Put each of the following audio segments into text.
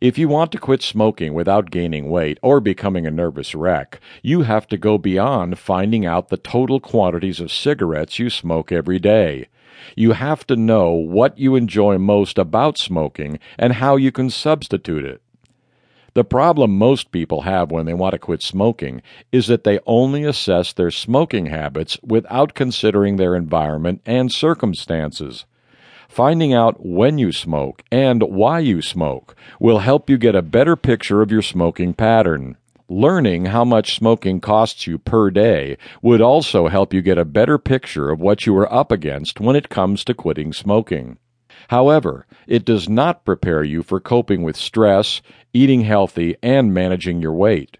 If you want to quit smoking without gaining weight or becoming a nervous wreck, you have to go beyond finding out the total quantities of cigarettes you smoke every day. You have to know what you enjoy most about smoking and how you can substitute it. The problem most people have when they want to quit smoking is that they only assess their smoking habits without considering their environment and circumstances. Finding out when you smoke and why you smoke will help you get a better picture of your smoking pattern. Learning how much smoking costs you per day would also help you get a better picture of what you are up against when it comes to quitting smoking. However, it does not prepare you for coping with stress, eating healthy, and managing your weight.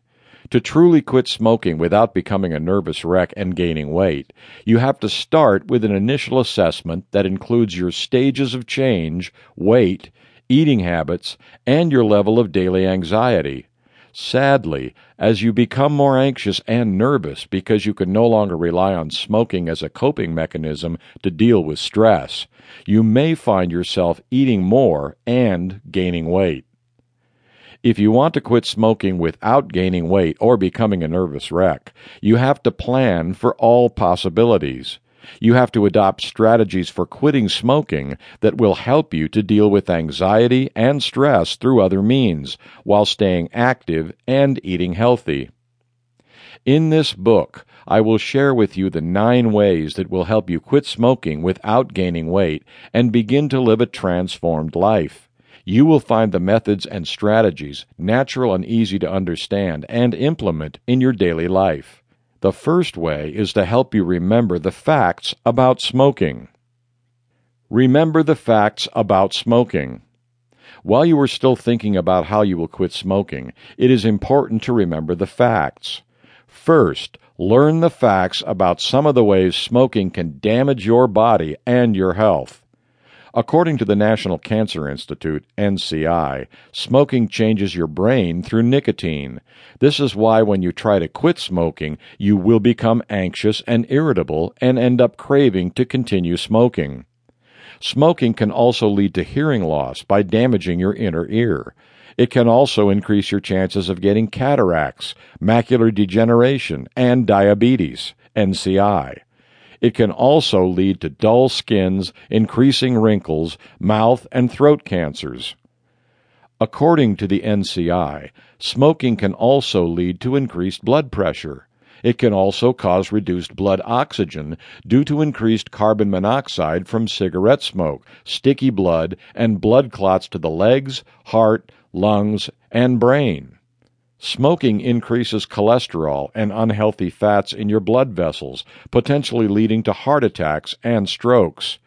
To truly quit smoking without becoming a nervous wreck and gaining weight, you have to start with an initial assessment that includes your stages of change, weight, eating habits, and your level of daily anxiety. Sadly, as you become more anxious and nervous because you can no longer rely on smoking as a coping mechanism to deal with stress, you may find yourself eating more and gaining weight. If you want to quit smoking without gaining weight or becoming a nervous wreck, you have to plan for all possibilities. You have to adopt strategies for quitting smoking that will help you to deal with anxiety and stress through other means while staying active and eating healthy. In this book, I will share with you the nine ways that will help you quit smoking without gaining weight and begin to live a transformed life you will find the methods and strategies natural and easy to understand and implement in your daily life. The first way is to help you remember the facts about smoking. Remember the facts about smoking. While you are still thinking about how you will quit smoking, it is important to remember the facts. First, learn the facts about some of the ways smoking can damage your body and your health. According to the National Cancer Institute, NCI, smoking changes your brain through nicotine. This is why when you try to quit smoking, you will become anxious and irritable and end up craving to continue smoking. Smoking can also lead to hearing loss by damaging your inner ear. It can also increase your chances of getting cataracts, macular degeneration, and diabetes, NCI. It can also lead to dull skins, increasing wrinkles, mouth and throat cancers. According to the NCI, smoking can also lead to increased blood pressure. It can also cause reduced blood oxygen due to increased carbon monoxide from cigarette smoke, sticky blood, and blood clots to the legs, heart, lungs, and brain. Smoking increases cholesterol and unhealthy fats in your blood vessels, potentially leading to heart attacks and strokes.